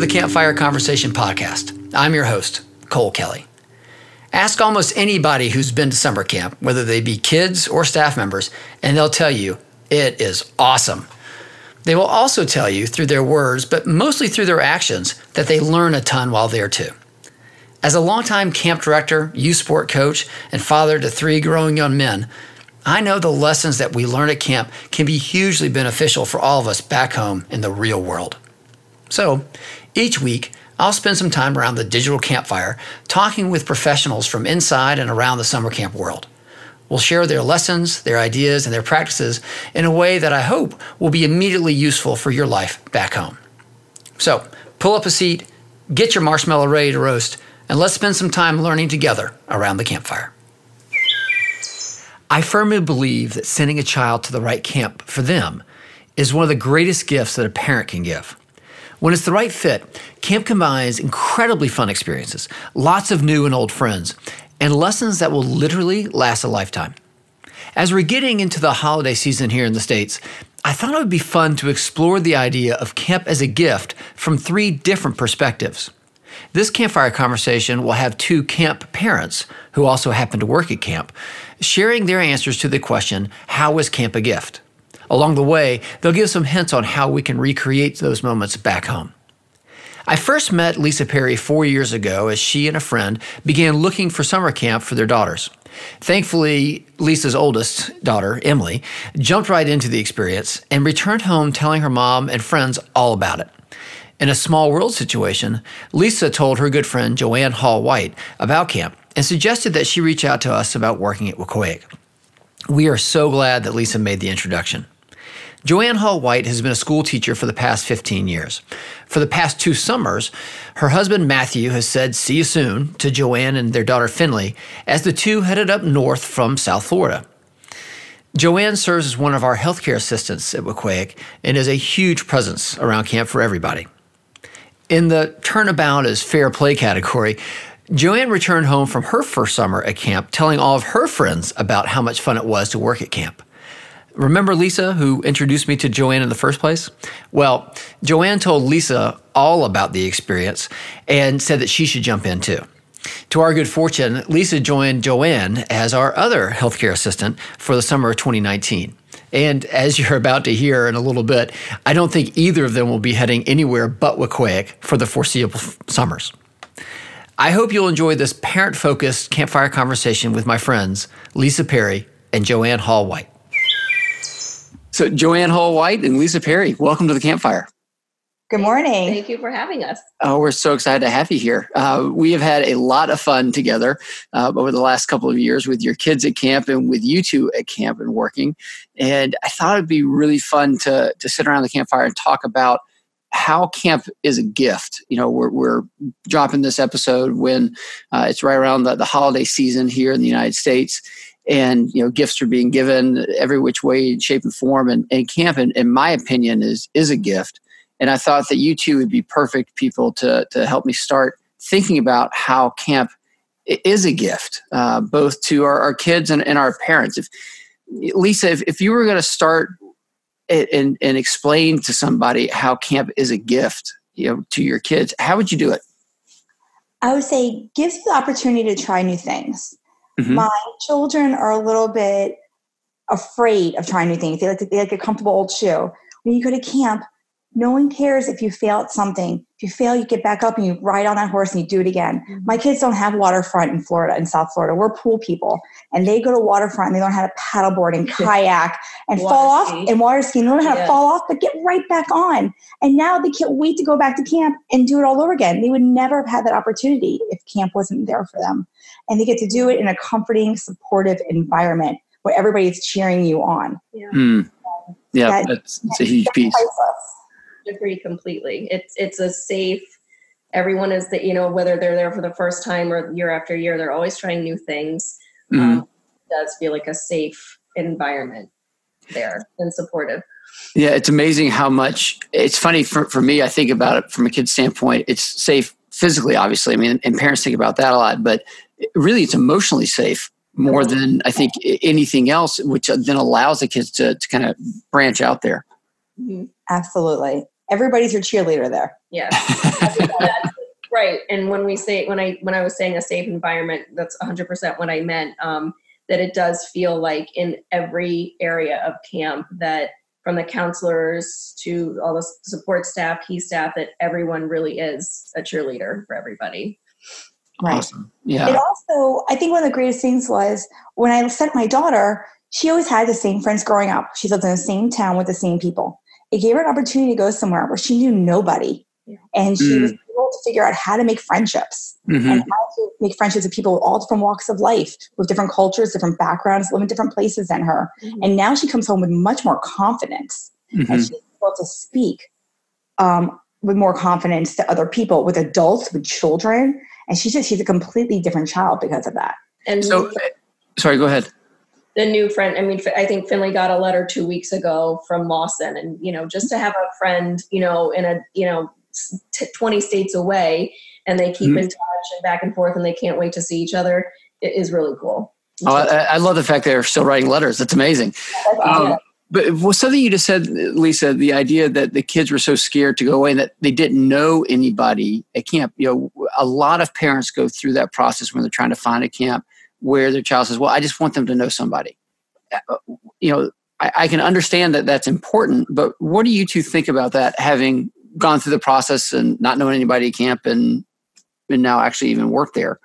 The Campfire Conversation Podcast. I'm your host, Cole Kelly. Ask almost anybody who's been to summer camp, whether they be kids or staff members, and they'll tell you it is awesome. They will also tell you through their words, but mostly through their actions, that they learn a ton while there too. As a longtime camp director, youth sport coach, and father to three growing young men, I know the lessons that we learn at camp can be hugely beneficial for all of us back home in the real world. So, each week, I'll spend some time around the digital campfire talking with professionals from inside and around the summer camp world. We'll share their lessons, their ideas, and their practices in a way that I hope will be immediately useful for your life back home. So, pull up a seat, get your marshmallow ready to roast, and let's spend some time learning together around the campfire. I firmly believe that sending a child to the right camp for them is one of the greatest gifts that a parent can give. When it's the right fit, camp combines incredibly fun experiences, lots of new and old friends, and lessons that will literally last a lifetime. As we're getting into the holiday season here in the States, I thought it would be fun to explore the idea of camp as a gift from three different perspectives. This campfire conversation will have two camp parents who also happen to work at camp sharing their answers to the question How is camp a gift? Along the way, they'll give some hints on how we can recreate those moments back home. I first met Lisa Perry four years ago as she and a friend began looking for summer camp for their daughters. Thankfully, Lisa's oldest daughter, Emily, jumped right into the experience and returned home telling her mom and friends all about it. In a small world situation, Lisa told her good friend Joanne Hall White about camp and suggested that she reach out to us about working at Wequahic. We are so glad that Lisa made the introduction. Joanne Hall White has been a school teacher for the past 15 years. For the past two summers, her husband Matthew has said, See you soon to Joanne and their daughter Finley as the two headed up north from South Florida. Joanne serves as one of our healthcare assistants at Wequahic and is a huge presence around camp for everybody. In the turnabout as fair play category, Joanne returned home from her first summer at camp telling all of her friends about how much fun it was to work at camp. Remember Lisa, who introduced me to Joanne in the first place? Well, Joanne told Lisa all about the experience and said that she should jump in too. To our good fortune, Lisa joined Joanne as our other healthcare assistant for the summer of 2019. And as you're about to hear in a little bit, I don't think either of them will be heading anywhere but Wequahic for the foreseeable summers. I hope you'll enjoy this parent focused campfire conversation with my friends, Lisa Perry and Joanne Hall White. So, Joanne Hall White and Lisa Perry, welcome to the campfire. Good morning. Thank you for having us. Oh, we're so excited to have you here. Uh, we have had a lot of fun together uh, over the last couple of years with your kids at camp and with you two at camp and working. And I thought it'd be really fun to, to sit around the campfire and talk about how camp is a gift. You know, we're, we're dropping this episode when uh, it's right around the, the holiday season here in the United States and you know gifts are being given every which way shape and form. And, and camp in, in my opinion is is a gift. And i thought that you two would be perfect people to to help me start thinking about how camp is a gift uh, both to our, our kids and, and, our parents. If lisa if, if you were going to start and, and explain to somebody how camp is a gift you know to your kids how would you do it? I would say gives the opportunity to try new things Mm-hmm. My children are a little bit afraid of trying new things. They like, to, they like a comfortable old shoe. When you go to camp, no one cares if you fail at something. If you fail, you get back up and you ride on that horse and you do it again. Mm-hmm. My kids don't have waterfront in Florida, in South Florida. We're pool people. And they go to waterfront and they learn how to paddleboard and kayak and fall off and water ski. They learn how to fall off, but get right back on. And now they can't wait to go back to camp and do it all over again. They would never have had that opportunity if camp wasn't there for them and they get to do it in a comforting, supportive environment where everybody's cheering you on. Yeah, mm. yeah that, that's, that's, a huge piece. Agree completely. It's it's a safe. Everyone is that you know whether they're there for the first time or year after year, they're always trying new things. Mm-hmm. Um, does feel like a safe environment there and supportive. Yeah, it's amazing how much. It's funny for for me. I think about it from a kid's standpoint. It's safe physically, obviously. I mean, and parents think about that a lot, but really it's emotionally safe more than I think anything else, which then allows the kids to, to kind of branch out there. Mm-hmm. Absolutely. everybody's your cheerleader there. Yes. right. And when we say when I when I was saying a safe environment, that's 100% what I meant. Um, that it does feel like in every area of camp that from the counselors to all the support staff, key staff, that everyone really is a cheerleader for everybody. Right. Awesome. Yeah. It also, I think one of the greatest things was when I sent my daughter, she always had the same friends growing up. She lived in the same town with the same people. It gave her an opportunity to go somewhere where she knew nobody. Yeah. And she mm. was able to figure out how to make friendships mm-hmm. and how to make friendships with people all different walks of life, with different cultures, different backgrounds, live in different places than her. Mm-hmm. And now she comes home with much more confidence mm-hmm. and she's able to speak um, with more confidence to other people, with adults, with children. And she's just, she's a completely different child because of that. And so, sorry, go ahead. The new friend i mean i think finley got a letter two weeks ago from lawson and you know just to have a friend you know in a you know t- 20 states away and they keep mm-hmm. in touch and back and forth and they can't wait to see each other it is really cool. Oh, I, I, love the fact they're still writing letters. That's amazing. Um, but something you just said lisa the idea that the kids were so scared to go away and that they didn't know anybody at camp you know a lot of parents go through that process when they're trying to find a camp where their child says, "Well, I just want them to know somebody." Uh, you know, I, I, can understand that that's important, but what do you two think about that? Having gone through the process and not knowing anybody at camp, and and now actually even work there.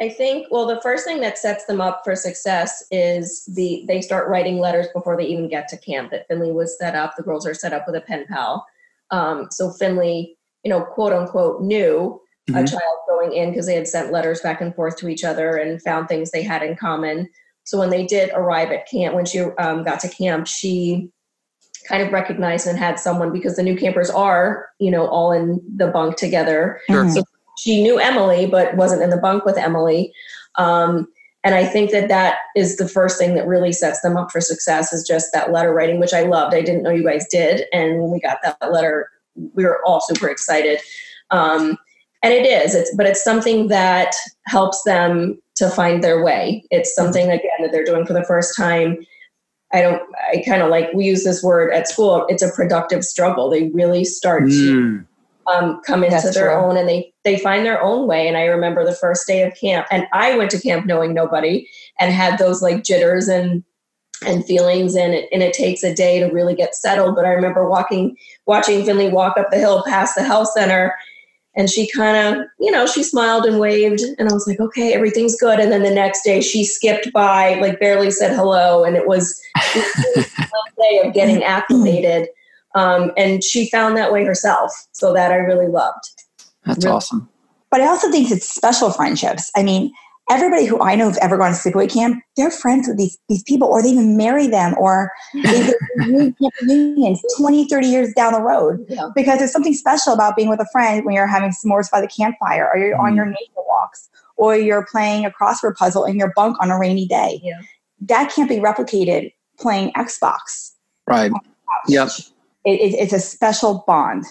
I think well, the first thing that sets them up for success is the they start writing letters before they even get to camp. That Finley was set up. The girls are set up with a pen pal. Um, so Finley, you know, quote unquote, knew mm-hmm. a child going in because they had sent letters back and forth to each other and found things they had in common. So when they did arrive at camp, when she um, got to camp, she kind of recognized and had someone because the new campers are, you know, all in the bunk together. Sure. So she knew Emily, but wasn't in the bunk with Emily. Um, and I think that that is the first thing that really sets them up for success is just that letter writing, which I loved. I didn't know you guys did. And when we got that letter, we were all super excited. Um, and it is it's but it's something that helps them to find their way it's something again that they're doing for the first time i don't i kind of like we use this word at school it's a productive struggle they really start mm. to um, come into That's their true. own and they they find their own way and i remember the first day of camp and i went to camp knowing nobody and had those like jitters and and feelings and it, and it takes a day to really get settled but i remember walking watching finley walk up the hill past the health center and she kind of, you know, she smiled and waved. And I was like, okay, everything's good. And then the next day she skipped by, like barely said hello. And it was day of getting acclimated. Um, and she found that way herself. So that I really loved. That's really. awesome. But I also think it's special friendships. I mean, everybody who I know who've ever gone to sleepaway camp, they're friends with these, these people, or they even marry them, or they reunions 20, 30 years down the road. Yeah. Because there's something special about being with a friend when you're having s'mores by the campfire, or you're mm. on your nature walks, or you're playing a crossword puzzle in your bunk on a rainy day. Yeah. That can't be replicated playing Xbox. Right. Yep. It, it, it's a special bond.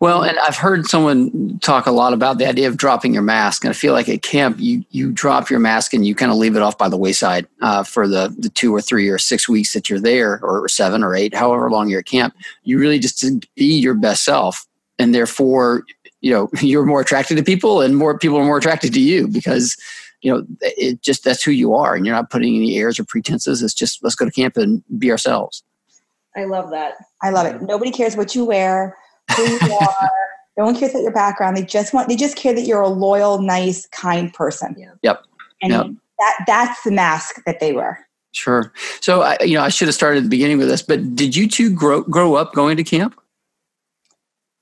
Well, and I've heard someone talk a lot about the idea of dropping your mask, and I feel like at camp you you drop your mask and you kind of leave it off by the wayside uh, for the the two or three or six weeks that you're there, or seven or eight, however long you're at camp. You really just be your best self, and therefore, you know, you're more attracted to people, and more people are more attracted to you because you know it just that's who you are, and you're not putting any airs or pretenses. It's just let's go to camp and be ourselves. I love that. I love it. Nobody cares what you wear who you are. no one cares about your background. They just want they just care that you're a loyal, nice, kind person. Yeah. Yep. And yep. that that's the mask that they wear. Sure. So I you know I should have started at the beginning with this, but did you two grow grow up going to camp?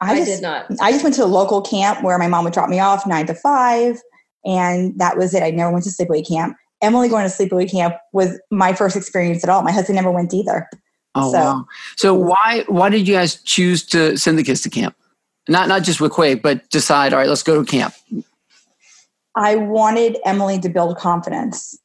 I, just, did not. I just went to a local camp where my mom would drop me off nine to five, and that was it. I never went to sleepaway camp. Emily going to sleepaway camp was my first experience at all. My husband never went either. Oh so, wow! So why why did you guys choose to send the kids to camp? Not not just with Quake, but decide all right, let's go to camp. I wanted Emily to build confidence,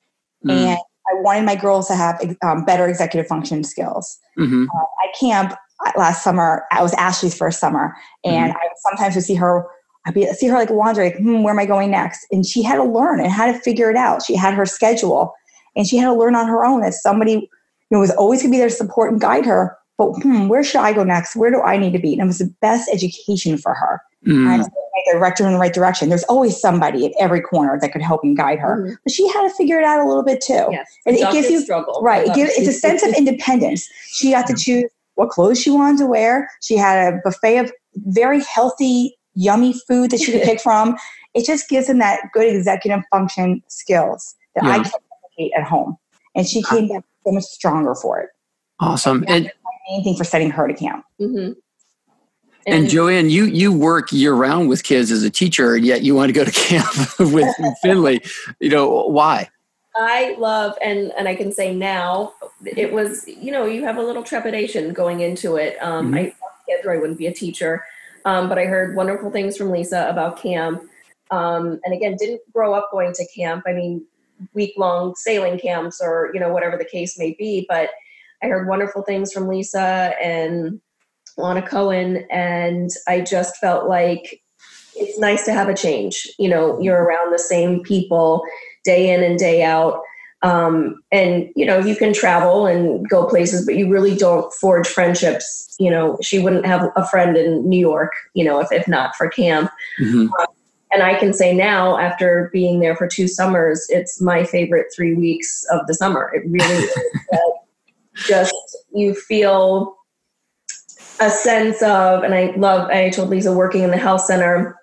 mm. and I wanted my girls to have um, better executive function skills. Mm-hmm. Uh, at camp last summer, I was Ashley's first summer, and mm-hmm. I sometimes would see her. I'd be see her like wandering, hmm, where am I going next? And she had to learn and had to figure it out. She had her schedule, and she had to learn on her own. As somebody you know, was always going to be there to support and guide her, but hmm, where should I go next? Where do I need to be? And it was the best education for her. Mm. And direct her in the right direction. There's always somebody at every corner that could help and guide her. Mm-hmm. But she had to figure it out a little bit too. Yes. And it gives you struggle. right. It gives, it's a sense of independence. She got to choose what clothes she wanted to wear. She had a buffet of very healthy, yummy food that she could pick from. It just gives them that good executive function skills that yeah. I can't replicate at home. And she came back so much stronger for it. Awesome. And, and main thing for sending her to camp. Mm-hmm. And, and, Joanne, you you work year round with kids as a teacher, and yet you want to go to camp with Finley. You know why? I love and and I can say now it was you know you have a little trepidation going into it. Um, mm-hmm. I kids or I wouldn't be a teacher, um, but I heard wonderful things from Lisa about camp. Um, and again, didn't grow up going to camp. I mean, week long sailing camps or you know whatever the case may be. But I heard wonderful things from Lisa and Lana Cohen, and I just felt like it's nice to have a change. You know, you're around the same people day in and day out. Um, and you know, you can travel and go places, but you really don't forge friendships. You know, she wouldn't have a friend in New York, you know, if, if not for camp. Mm-hmm. Um, and I can say now, after being there for two summers, it's my favorite three weeks of the summer. It really is. just you feel a sense of, and I love, I told Lisa working in the health center,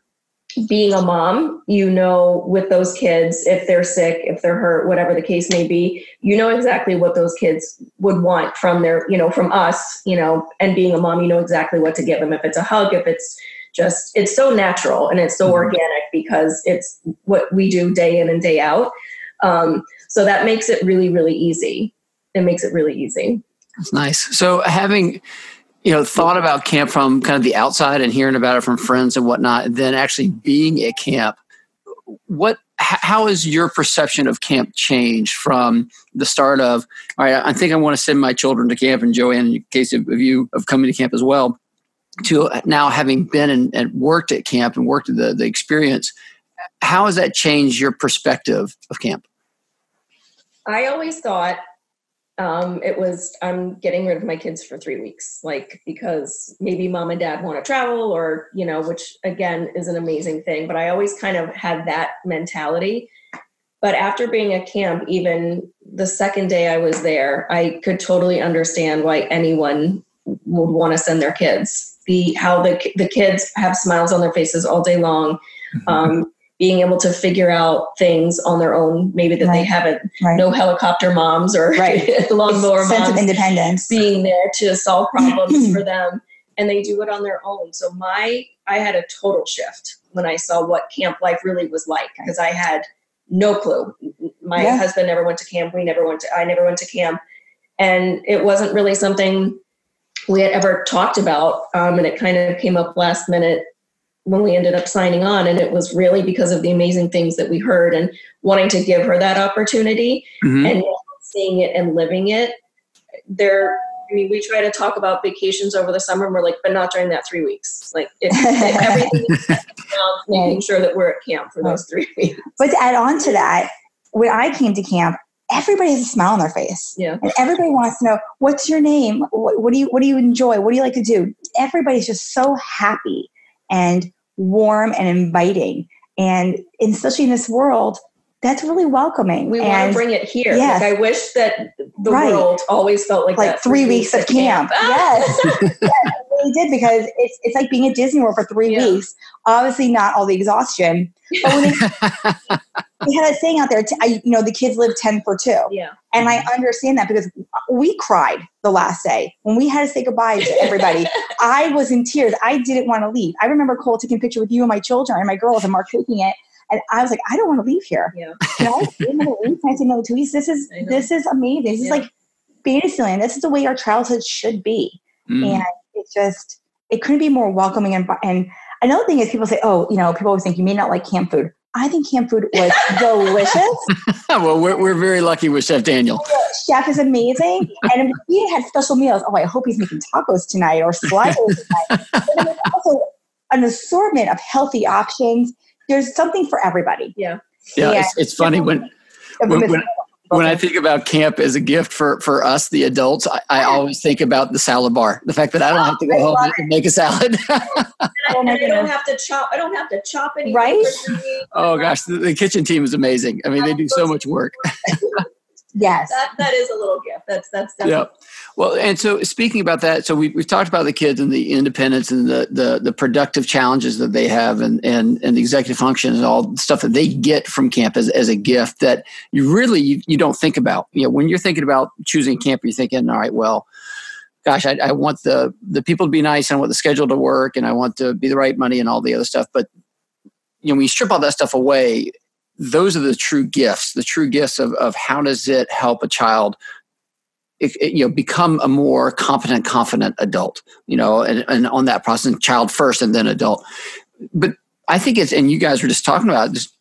being a mom, you know, with those kids, if they're sick, if they're hurt, whatever the case may be, you know exactly what those kids would want from their, you know, from us, you know, and being a mom, you know exactly what to give them. If it's a hug, if it's just, it's so natural and it's so mm-hmm. organic because it's what we do day in and day out. Um, so that makes it really, really easy. It makes it really easy. That's nice. So having, you know thought about camp from kind of the outside and hearing about it from friends and whatnot and then actually being at camp what how has your perception of camp changed from the start of all right i think i want to send my children to camp and joanne in case of you of coming to camp as well to now having been and, and worked at camp and worked the, the experience how has that changed your perspective of camp? I always thought um, it was i'm getting rid of my kids for three weeks like because maybe mom and dad want to travel or you know which again is an amazing thing but i always kind of had that mentality. But after being at camp even the second day i was there i could totally understand why anyone would want to send their kids the how the, the kids have smiles on their faces all day long mm-hmm. um, being able to figure out things on their own, maybe that right. they haven't, right. no helicopter moms or right. lawnmower moms. Sense of independence. Being there to solve problems for them. And they do it on their own. So my, I had a total shift when I saw what camp life really was like because I had no clue. My yeah. husband never went to camp. We never went to, I never went to camp. And it wasn't really something we had ever talked about. Um, and it kind of came up last minute when we ended up signing on and it was really because of the amazing things that we heard and wanting to give her that opportunity mm-hmm. and seeing it and living it there i mean we try to talk about vacations over the summer and we're like but not during that three weeks like if, if everything making sure that we're at camp for those three weeks but to add on to that when i came to camp everybody has a smile on their face yeah and everybody wants to know what's your name what, what do you what do you enjoy what do you like to do everybody's just so happy and warm and inviting. And especially in this world, that's really welcoming. We and want to bring it here. Yes. Like I wish that the right. world always felt like, like that. Three, weeks, weeks of camp. camp. yes. yes, really did because it's, it's like being at Disney World for three yeah. weeks. Obviously, not all the exhaustion. But when they, we had a saying out there, t- I, you know, the kids live 10 for two. Yeah. And I understand that because we cried the last day when we had to say goodbye to everybody. I was in tears. I didn't want to leave. I remember Cole taking a picture with you and my children and my girls and Mark taking it. And I was like, I don't want to leave here. Yeah. Can I stay another week? Can I stay another two weeks? This is this is amazing. This yeah. is like Fantasyland. This is the way our childhood should be. Mm. And it's just it couldn't be more welcoming and and another thing is people say, oh, you know, people always think you may not like camp food. I think camp food was delicious. well, we're, we're very lucky with Chef Daniel. Chef is amazing. And he had special meals. Oh, I hope he's making tacos tonight or sliders tonight. But also an assortment of healthy options. There's something for everybody. Yeah. Yeah, it's, it's funny when, when, when when I think about camp as a gift for for us, the adults, I, I always think about the salad bar. The fact that I don't have to go home and make a salad. and I don't have to chop. I don't have to chop anything. Right? Oh gosh, the, the, kitchen team is amazing. I mean, they do so much work. Yes, that that is a little gift. That's that's definitely. Yeah. Well, and so speaking about that, so we, we've talked about the kids and the independence and the, the, the productive challenges that they have and, and, and the executive functions and all the stuff that they get from camp as, as a gift that you really, you, you don't think about. You know, when you're thinking about choosing camp, you're thinking, all right, well, gosh, I, I want the, the people to be nice and I want the schedule to work and I want to be the right money and all the other stuff. But, you know, when you strip all that stuff away, those are the true gifts, the true gifts of, of how does it help a child you know become a more competent confident adult you know and, and on that process child first and then adult. But i think it's and you guys were just talking about just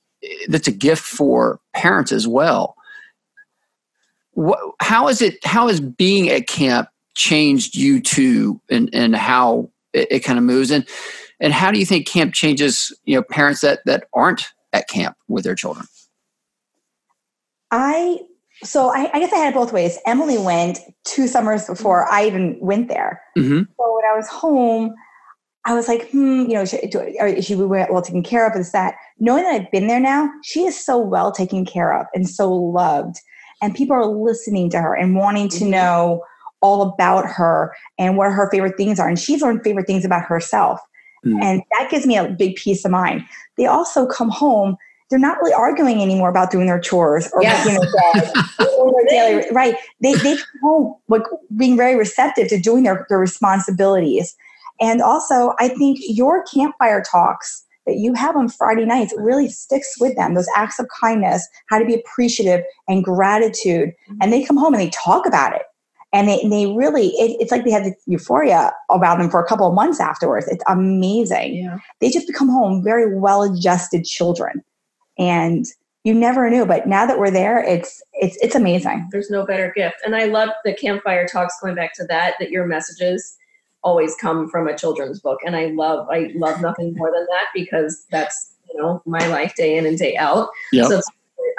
that's a gift for parents as well. What, how is it how is being at camp changed you two and and how it, it kind of moves? And and how do you think camp changes you know parents that that aren't at camp with their children i so I, I, guess I had it both ways. Emily went two summers before I even went there. Mm-hmm. So when I was home, I was like, hmm, you know, she, she well taken care of? Is that knowing that I've been there now? She is so well taken care of and so loved, and people are listening to her and wanting to mm-hmm. know all about her and what her favorite things are. And she's learned favorite things about herself, mm-hmm. and that gives me a big peace of mind. They also come home they're not really arguing anymore about doing their chores or yes. making their bed or their daily right. They they home like being very receptive to doing their, their responsibilities. And also I think your campfire talks that you have on Friday nights really sticks with them. Those acts of kindness, how to be appreciative and gratitude. Mm-hmm. And they come home and they talk about it. And they, they really, it, it's like they have this euphoria about them for a couple of months afterwards. It's amazing. Yeah. They just become home very well adjusted children and you never knew but now that we're there it's it's it's amazing there's no better gift and i love the campfire talks going back to that that your messages always come from a children's book and i love i love nothing more than that because that's you know my life day in and day out yep. so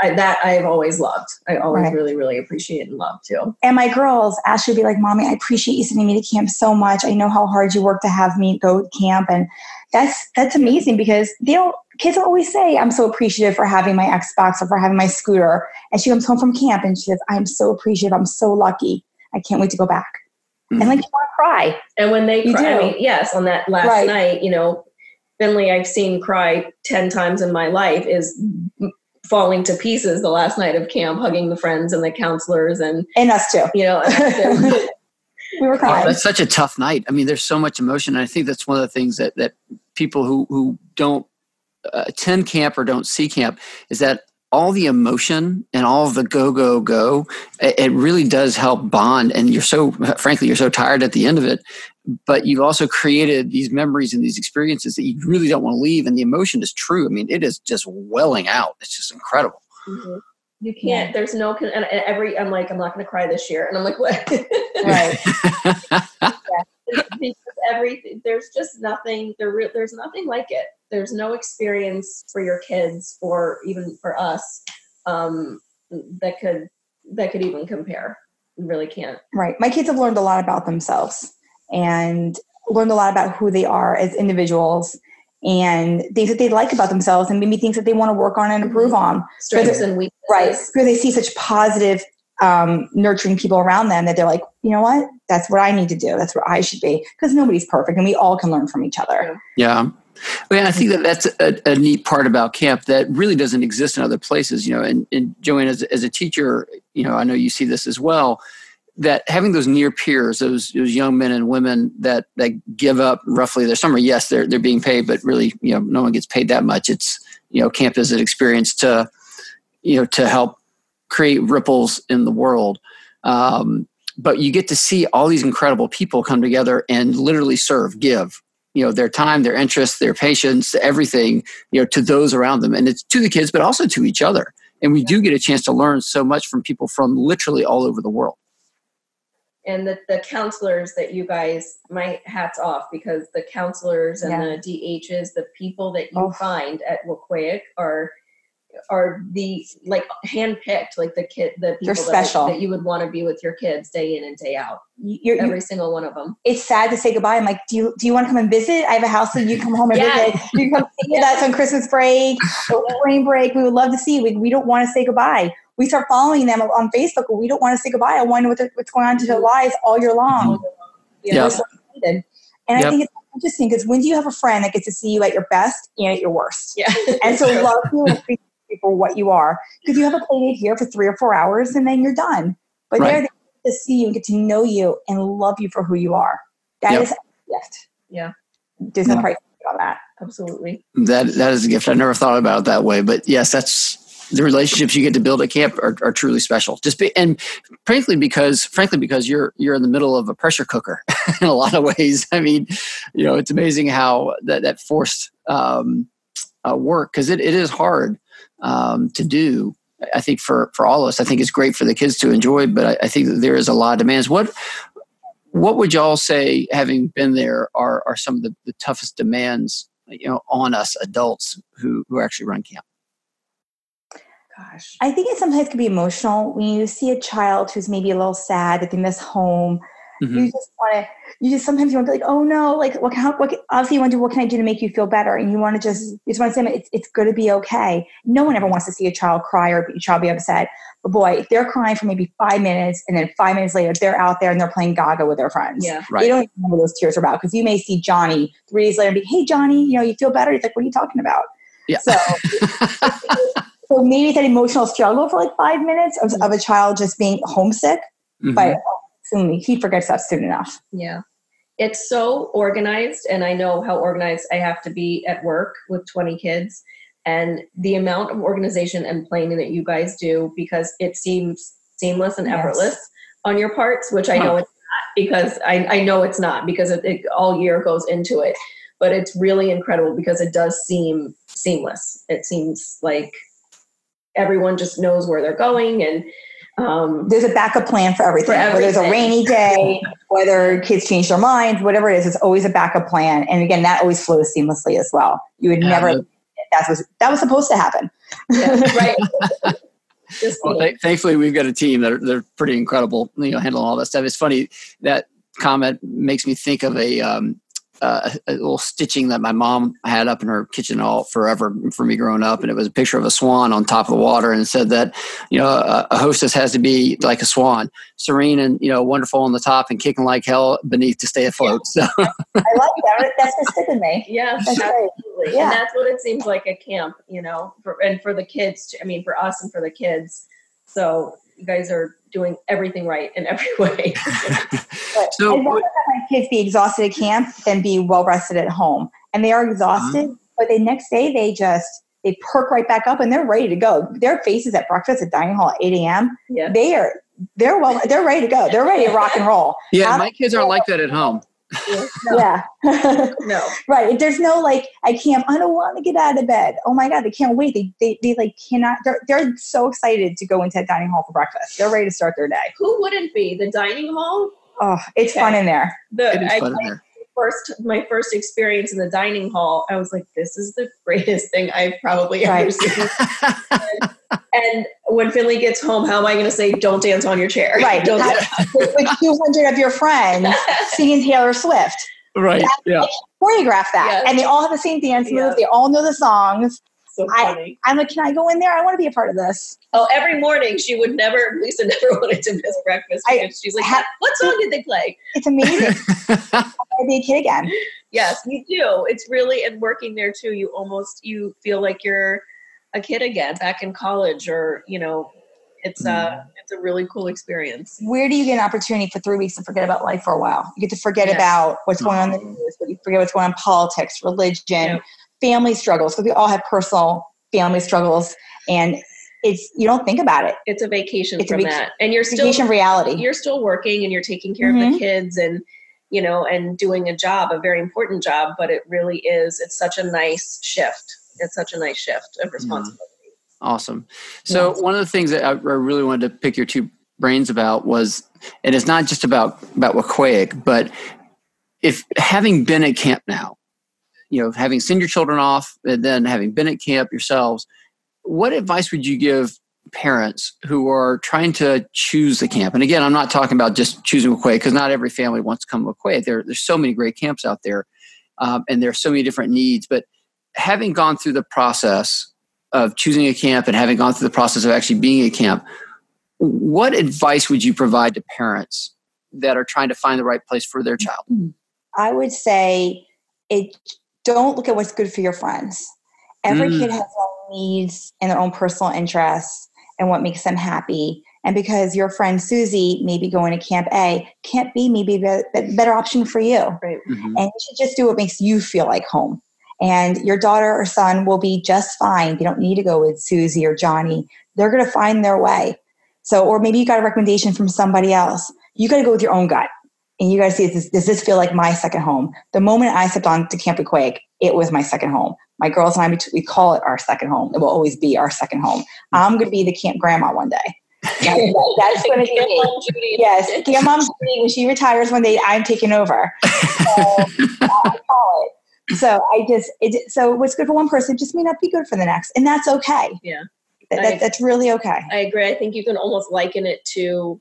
I, that I've always loved. I always right. really, really appreciate and love too. And my girls, Ashley would be like, "Mommy, I appreciate you sending me to camp so much. I know how hard you work to have me go to camp, and that's that's amazing because they don't kids always say i'm so appreciative for having my xbox or for having my scooter and she comes home from camp and she says i'm so appreciative i'm so lucky i can't wait to go back mm-hmm. and like you want to cry and when they you cry I mean, yes on that last right. night you know finley i've seen cry 10 times in my life is falling to pieces the last night of camp hugging the friends and the counselors and and us too you know we were crying. Oh, that's such a tough night. I mean, there's so much emotion. And I think that's one of the things that, that people who, who don't uh, attend camp or don't see camp is that all the emotion and all of the go go go it, it really does help bond and you're so frankly you're so tired at the end of it but you've also created these memories and these experiences that you really don't want to leave and the emotion is true i mean it is just welling out it's just incredible mm-hmm. You can't. There's no. And every. I'm like, I'm not going to cry this year, and I'm like, what? right. yeah. Because everything. There's just nothing. There. There's nothing like it. There's no experience for your kids, or even for us, um, that could that could even compare. You really can't. Right. My kids have learned a lot about themselves and learned a lot about who they are as individuals and things that they like about themselves and maybe things that they want to work on and improve mm-hmm. on. Strengths and weaknesses. Right. Because they see such positive, um, nurturing people around them that they're like, you know what? That's what I need to do. That's where I should be. Because nobody's perfect and we all can learn from each other. Yeah. Well, I think that that's a, a, neat part about camp that really doesn't exist in other places, you know. And, and Joanne, as, as a teacher, you know, I know you see this as well that having those near peers, those those young men and women that that give up roughly their summer, yes, they're they're being paid, but really, you know, no one gets paid that much. It's you know, camp is an experience to you know to help create ripples in the world. Um, but you get to see all these incredible people come together and literally serve, give, you know, their time, their interest, their patience, everything, you know, to those around them, and it's to the kids, but also to each other. And we do get a chance to learn so much from people from literally all over the world and the, the counselors that you guys my hats off because the counselors and yeah. the DHs, the people that you oh. find at Wequahic are are the like handpicked, like the kid, the people They're special. That, that you would want to be with your kids day in and day out. You're, Every single one of them. it's sad to say goodbye. I'm like, do you do you want to come and visit? I have a house that you come home and Yes. visit. You come stay with us on Christmas break or spring break. We would love to see you. We, we don't want to say goodbye. We start following them on Facebook, but we don't want to say goodbye. I wonder what what's going on to their lives all year long. You know, We're so. And Yep. I think it's interesting because when do you have a friend that gets to see you at your best and at your worst? Yeah. And so love you and appreciate you for what you are. Because you have a play date here for three or four hours and then you're done. But Right. they're there to see you and get to know you and love you for who you are. That Yep. is a gift. Yeah. There's no Yeah. price on that. Absolutely. That that is a gift. I never thought about it that way, but yes, that's the relationships you get to build at camp are, are truly special. Just be, and frankly, because frankly, because you're you're in the middle of a pressure cooker in a lot of ways. I mean, you know, it's amazing how that that forced um, uh, work because it, it is hard um, to do. I think for for all of us, I think it's great for the kids to enjoy, but I, I think that there is a lot of demands. What what would y'all say, having been there, are are some of the, the toughest demands you know on us adults who who actually run camp? Gosh. I think it sometimes can be emotional when you see a child who's maybe a little sad that they miss home. Mhm. You just want to, you just sometimes you want to be like, oh no, like what, can, how, what can, obviously you want to do, what can I do to make you feel better? And you want to just, you just want to say, it's, it's going to be okay. No one ever wants to see a child cry or a child be upset. But boy, if they're crying for maybe five minutes and then five minutes later they're out there and they're playing Gaga with their friends. Yeah. They Right. don't even know what those tears are about because you may see Johnny three days later and be, hey Johnny, you know, you feel better. He's like, what are you talking about? Yeah. So, so maybe that emotional struggle for like five minutes of, of a child just being homesick, Mhm. but soon he forgets that soon enough. Yeah. It's so organized, and I know how organized I have to be at work with 20 kids. And the amount of organization and planning that you guys do, because it seems seamless and Yes. effortless on your parts, which I know it's not, because I, I know it's not, because it, it all year goes into it. But it's really incredible because it does seem seamless. It seems like everyone just knows where they're going and um, There's a backup plan for everything. For Whether there's a rainy day, whether kids change their minds, whatever it is, it's always a backup plan. And again, that always flows seamlessly as well. You would Yeah, never. the- That was that was supposed to happen. yeah, right. Just Well, th- thankfully, we've got a team that are they're pretty incredible. You know, handling all that stuff. It's funny that comment makes me think of a um, uh, a little stitching that my mom had up in her kitchen all forever for me growing up, and it was a picture of a swan on top of the water, and it said that you know a, a hostess has to be like a swan, serene and you know wonderful on the top, and kicking like hell beneath to stay afloat. So I like that. That's the stick with me. Yeah, That's great. absolutely. Yeah. And that's what it seems like at camp, you know, for, and for the kids. I mean, for us and for the kids. So you guys are doing everything right in every way. But So I'd rather have my kids be exhausted at camp than be well rested at home. And they are exhausted, mm-hmm. but the next day they just they perk right back up and they're ready to go. Their faces at breakfast at dining hall at 8 a.m. yeah. They are they're well they're ready to go. They're ready to rock and roll. yeah, How- my kids aren't like that at home. No, Yeah. no. right. There's no like I can't I don't want to get out of bed. Oh my god, they can't wait. They they, they like cannot they're they're so excited to go into that dining hall for breakfast. They're ready to start their day. Who wouldn't be? The dining hall? Oh, it's Okay. fun in there. The It is I, fun in there. First my first experience in the dining hall, I was like, this is the greatest thing I've probably ever seen. and when Finley gets home, how am I going to say, don't dance on your chair? Right. Don't with, with 200 of your friends singing Taylor Swift. right. Yeah. Choreograph that. Yes. And they all have the same dance Yeah. moves. They all know the songs. So funny. I'm like, can I go in there? I want to be a part of this. Oh, every morning she would never, Lisa never wanted to miss breakfast I she's like, ha- what song did they play? It's amazing. I'll be a kid again. Yes, you do. It's really, and working there too, you almost, you feel like you're a kid again, back in college or, you know, it's uh it's a really cool experience. Where do you get an opportunity for three weeks to forget about life for a while? You get to forget Yeah. about what's going on in the news, but you forget what's going on in politics, religion, Yeah. Family struggles, because we all have personal family struggles. And it's you don't think about it. It's a vacation It's a from vac- that. And you're still Vacation reality. you're still working and you're taking care of Mhm. the kids and you know and doing a job a very important job but it really is it's such a nice shift it's such a nice shift of responsibility Awesome. So Yes. one of the things that I I really wanted to pick your two brains about was, and it's not just about about Wequahic, but if having been at camp now, you know, having sent your children off and then having been at camp yourselves, what advice would you give parents who are trying to choose the camp? And again, I'm not talking about just choosing Wequahic because not every family wants to come to Wequahic. There, there's so many great camps out there, um, and there are so many different needs. But having gone through the process of choosing a camp and having gone through the process of actually being a camp, what advice would you provide to parents that are trying to find the right place for their child? I would say it don't look at what's good for your friends. Every mm. kid has their own needs and their own personal interests and what makes them happy. And because your friend Susie may be going to Camp A, Camp B may be a better option for you. Right. Mm-hmm. And you should just do what makes you feel like home. And your daughter or son will be just fine. They don't need to go with Susie or Johnny. They're going to find their way. So, or maybe you got a recommendation from somebody else. You got to go with your own gut. And you guys see, does, does this feel like my second home? The moment I stepped on to Camp Wequahic, it was my second home. My girls and I, we call it our second home. It will always be our second home. I'm going to be the camp grandma one day. that's going to be me. Yes, camp mom Judy, when she retires one day, I'm taking over. So, I call it. So I just, it, so what's good for one person just may not be good for the next, and that's okay. Yeah. That, that, that's really okay. I agree. I think you can almost liken it to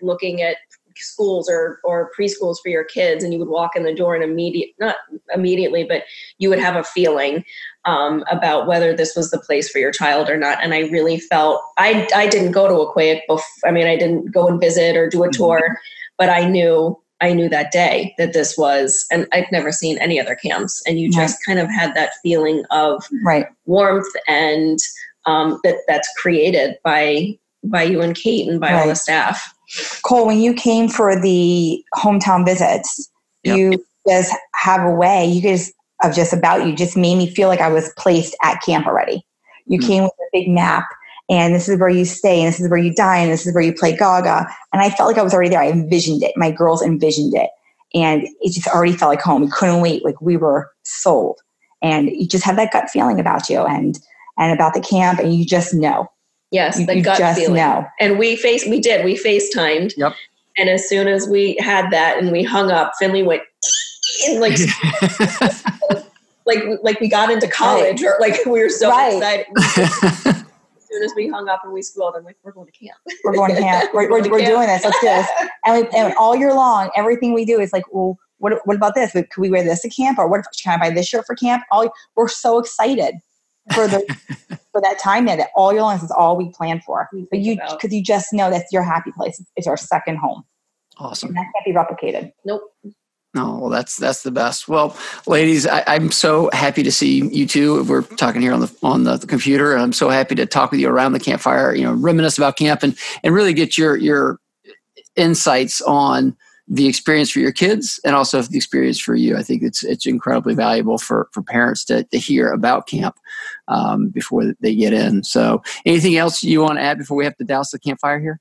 looking at schools or or preschools for your kids and you would walk in the door and immediate not immediately but you would have a feeling um, about whether this was the place for your child or not and i really felt i i didn't go to Wequahic before i mean i didn't go and visit or do a mm-hmm. tour but i knew I knew that day that this was, and I'd never seen any other camps, and you just kind of had that feeling of right. warmth and um, that that's created by by you and Kate and by right. all the staff. Cole, when you came for the hometown visits, yep. you just have a way, you guys of just about you just made me feel like I was placed at camp already. You mm-hmm. came with a big map and this is where you stay and this is where you dine and this is where you play gaga. And I felt like I was already there. I envisioned it. My girls envisioned it. And it just already felt like home. We couldn't wait. Like we were sold. And you just have that gut feeling about you and and about the camp and you just know. Yes, you, the you gut feeling. Know. And we face we did. We FaceTimed. Yep. And as soon as we had that and we hung up, Finley went like like like we got into college right. or like we were so right. excited. as soon as we hung up and we schooled, I'm like, we're going to camp. We're going to camp. We're, we're, we're camp. doing this. Let's do this. And, we, and all year long, everything we do is like, well, what, what about this? Could we wear this to camp? Or what if, can I buy this shirt for camp? All we're so excited for the for that time there that all your life is all we plan for. But you because you just know that's your happy place. It's our second home. Awesome. And that can't be replicated. Nope. No, well, that's that's the best. Well, ladies, I, am so happy to see you two. We're talking here on the on the, the, computer, and I'm so happy to talk with you around the campfire. You know, reminisce about camp and and really get your your insights on the experience for your kids and also the experience for you. I think it's it's incredibly valuable for for parents to, to hear about camp um, before they get in. So, anything else you want to add before we have to douse the campfire here?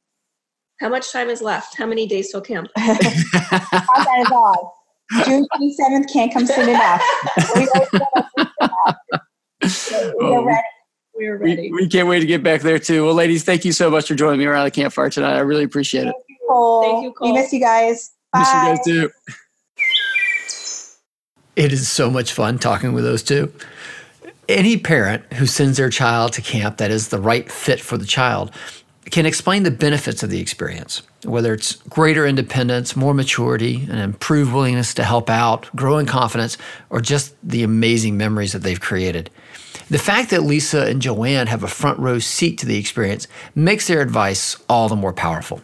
How much time is left? How many days till camp? that is all. June 27th can't come soon enough. We are ready. We're ready. We, we, can't wait to get back there too. Well, ladies, thank you so much for joining me around the campfire tonight. I really appreciate it. Cole. Thank you, Cole. We miss you guys. Bye. Miss you guys too. It is so much fun talking with those two. Any parent who sends their child to camp that is the right fit for the child can explain the benefits of the experience, whether it's greater independence, more maturity, an improved willingness to help out, growing confidence, or just the amazing memories that they've created. The fact that Lisa and Joanne have a front row seat to the experience makes their advice all the more powerful.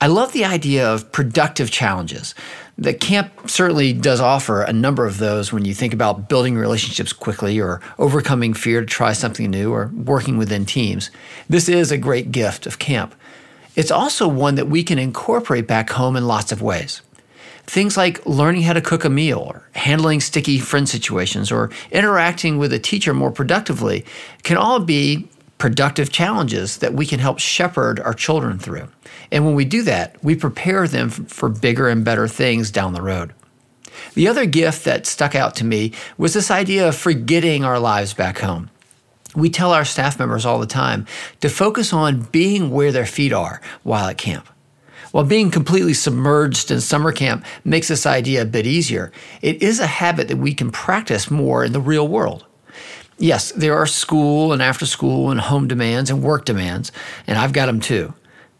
I love the idea of productive challenges. The camp certainly does offer a number of those when you think about building relationships quickly or overcoming fear to try something new or working within teams. This is a great gift of camp. It's also one that we can incorporate back home in lots of ways. Things like learning how to cook a meal, or handling sticky friend situations, or interacting with a teacher more productively can all be productive challenges that we can help shepherd our children through. And when we do that, we prepare them for bigger and better things down the road. The other gift that stuck out to me was this idea of forgetting our lives back home. We tell our staff members all the time to focus on being where their feet are while at camp. While being completely submerged in summer camp makes this idea a bit easier, it is a habit that we can practice more in the real world. Yes, there are school and after school and home demands and work demands, and I've got them too.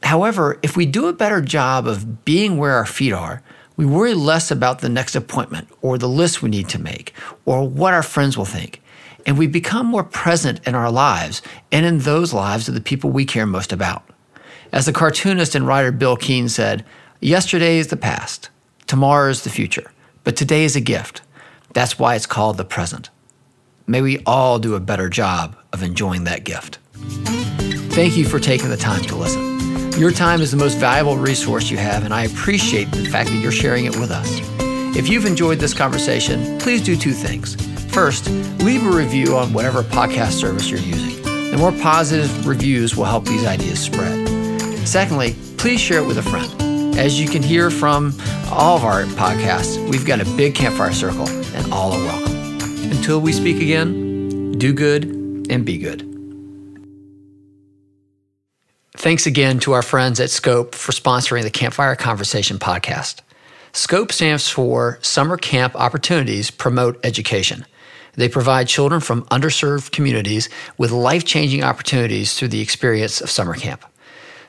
However, if we do a better job of being where our feet are, we worry less about the next appointment or the list we need to make or what our friends will think. And we become more present in our lives and in those lives of the people we care most about. As the cartoonist and writer Bil Keane said, Yesterday is the past, tomorrow is the future, but today is a gift. That's why it's called the present. May we all do a better job of enjoying that gift. Thank you for taking the time to listen. Your time is the most valuable resource you have, and I appreciate the fact that you're sharing it with us. If you've enjoyed this conversation, please do two things. First, leave a review on whatever podcast service you're using. The more positive reviews will help these ideas spread. Secondly, please share it with a friend. As you can hear from all of our podcasts, we've got a big campfire circle, and all are welcome. Until we speak again, do good and be good. Thanks again to our friends at Scope for sponsoring the Campfire Conversation podcast. SCOPE stands for Summer Camp Opportunities Promote Education. They provide children from underserved communities with life changing opportunities through the experience of summer camp.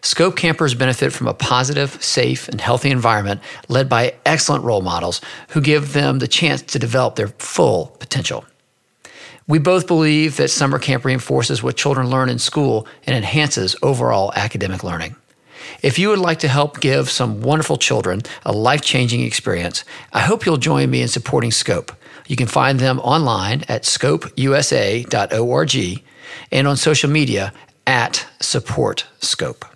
Scope campers benefit from a positive, safe, and healthy environment led by excellent role models who give them the chance to develop their full potential. We both believe that summer camp reinforces what children learn in school and enhances overall academic learning. If you would like to help give some wonderful children a life changing experience, I hope you'll join me in supporting Scope. You can find them online at scopeusa.org and on social media at Support Scope.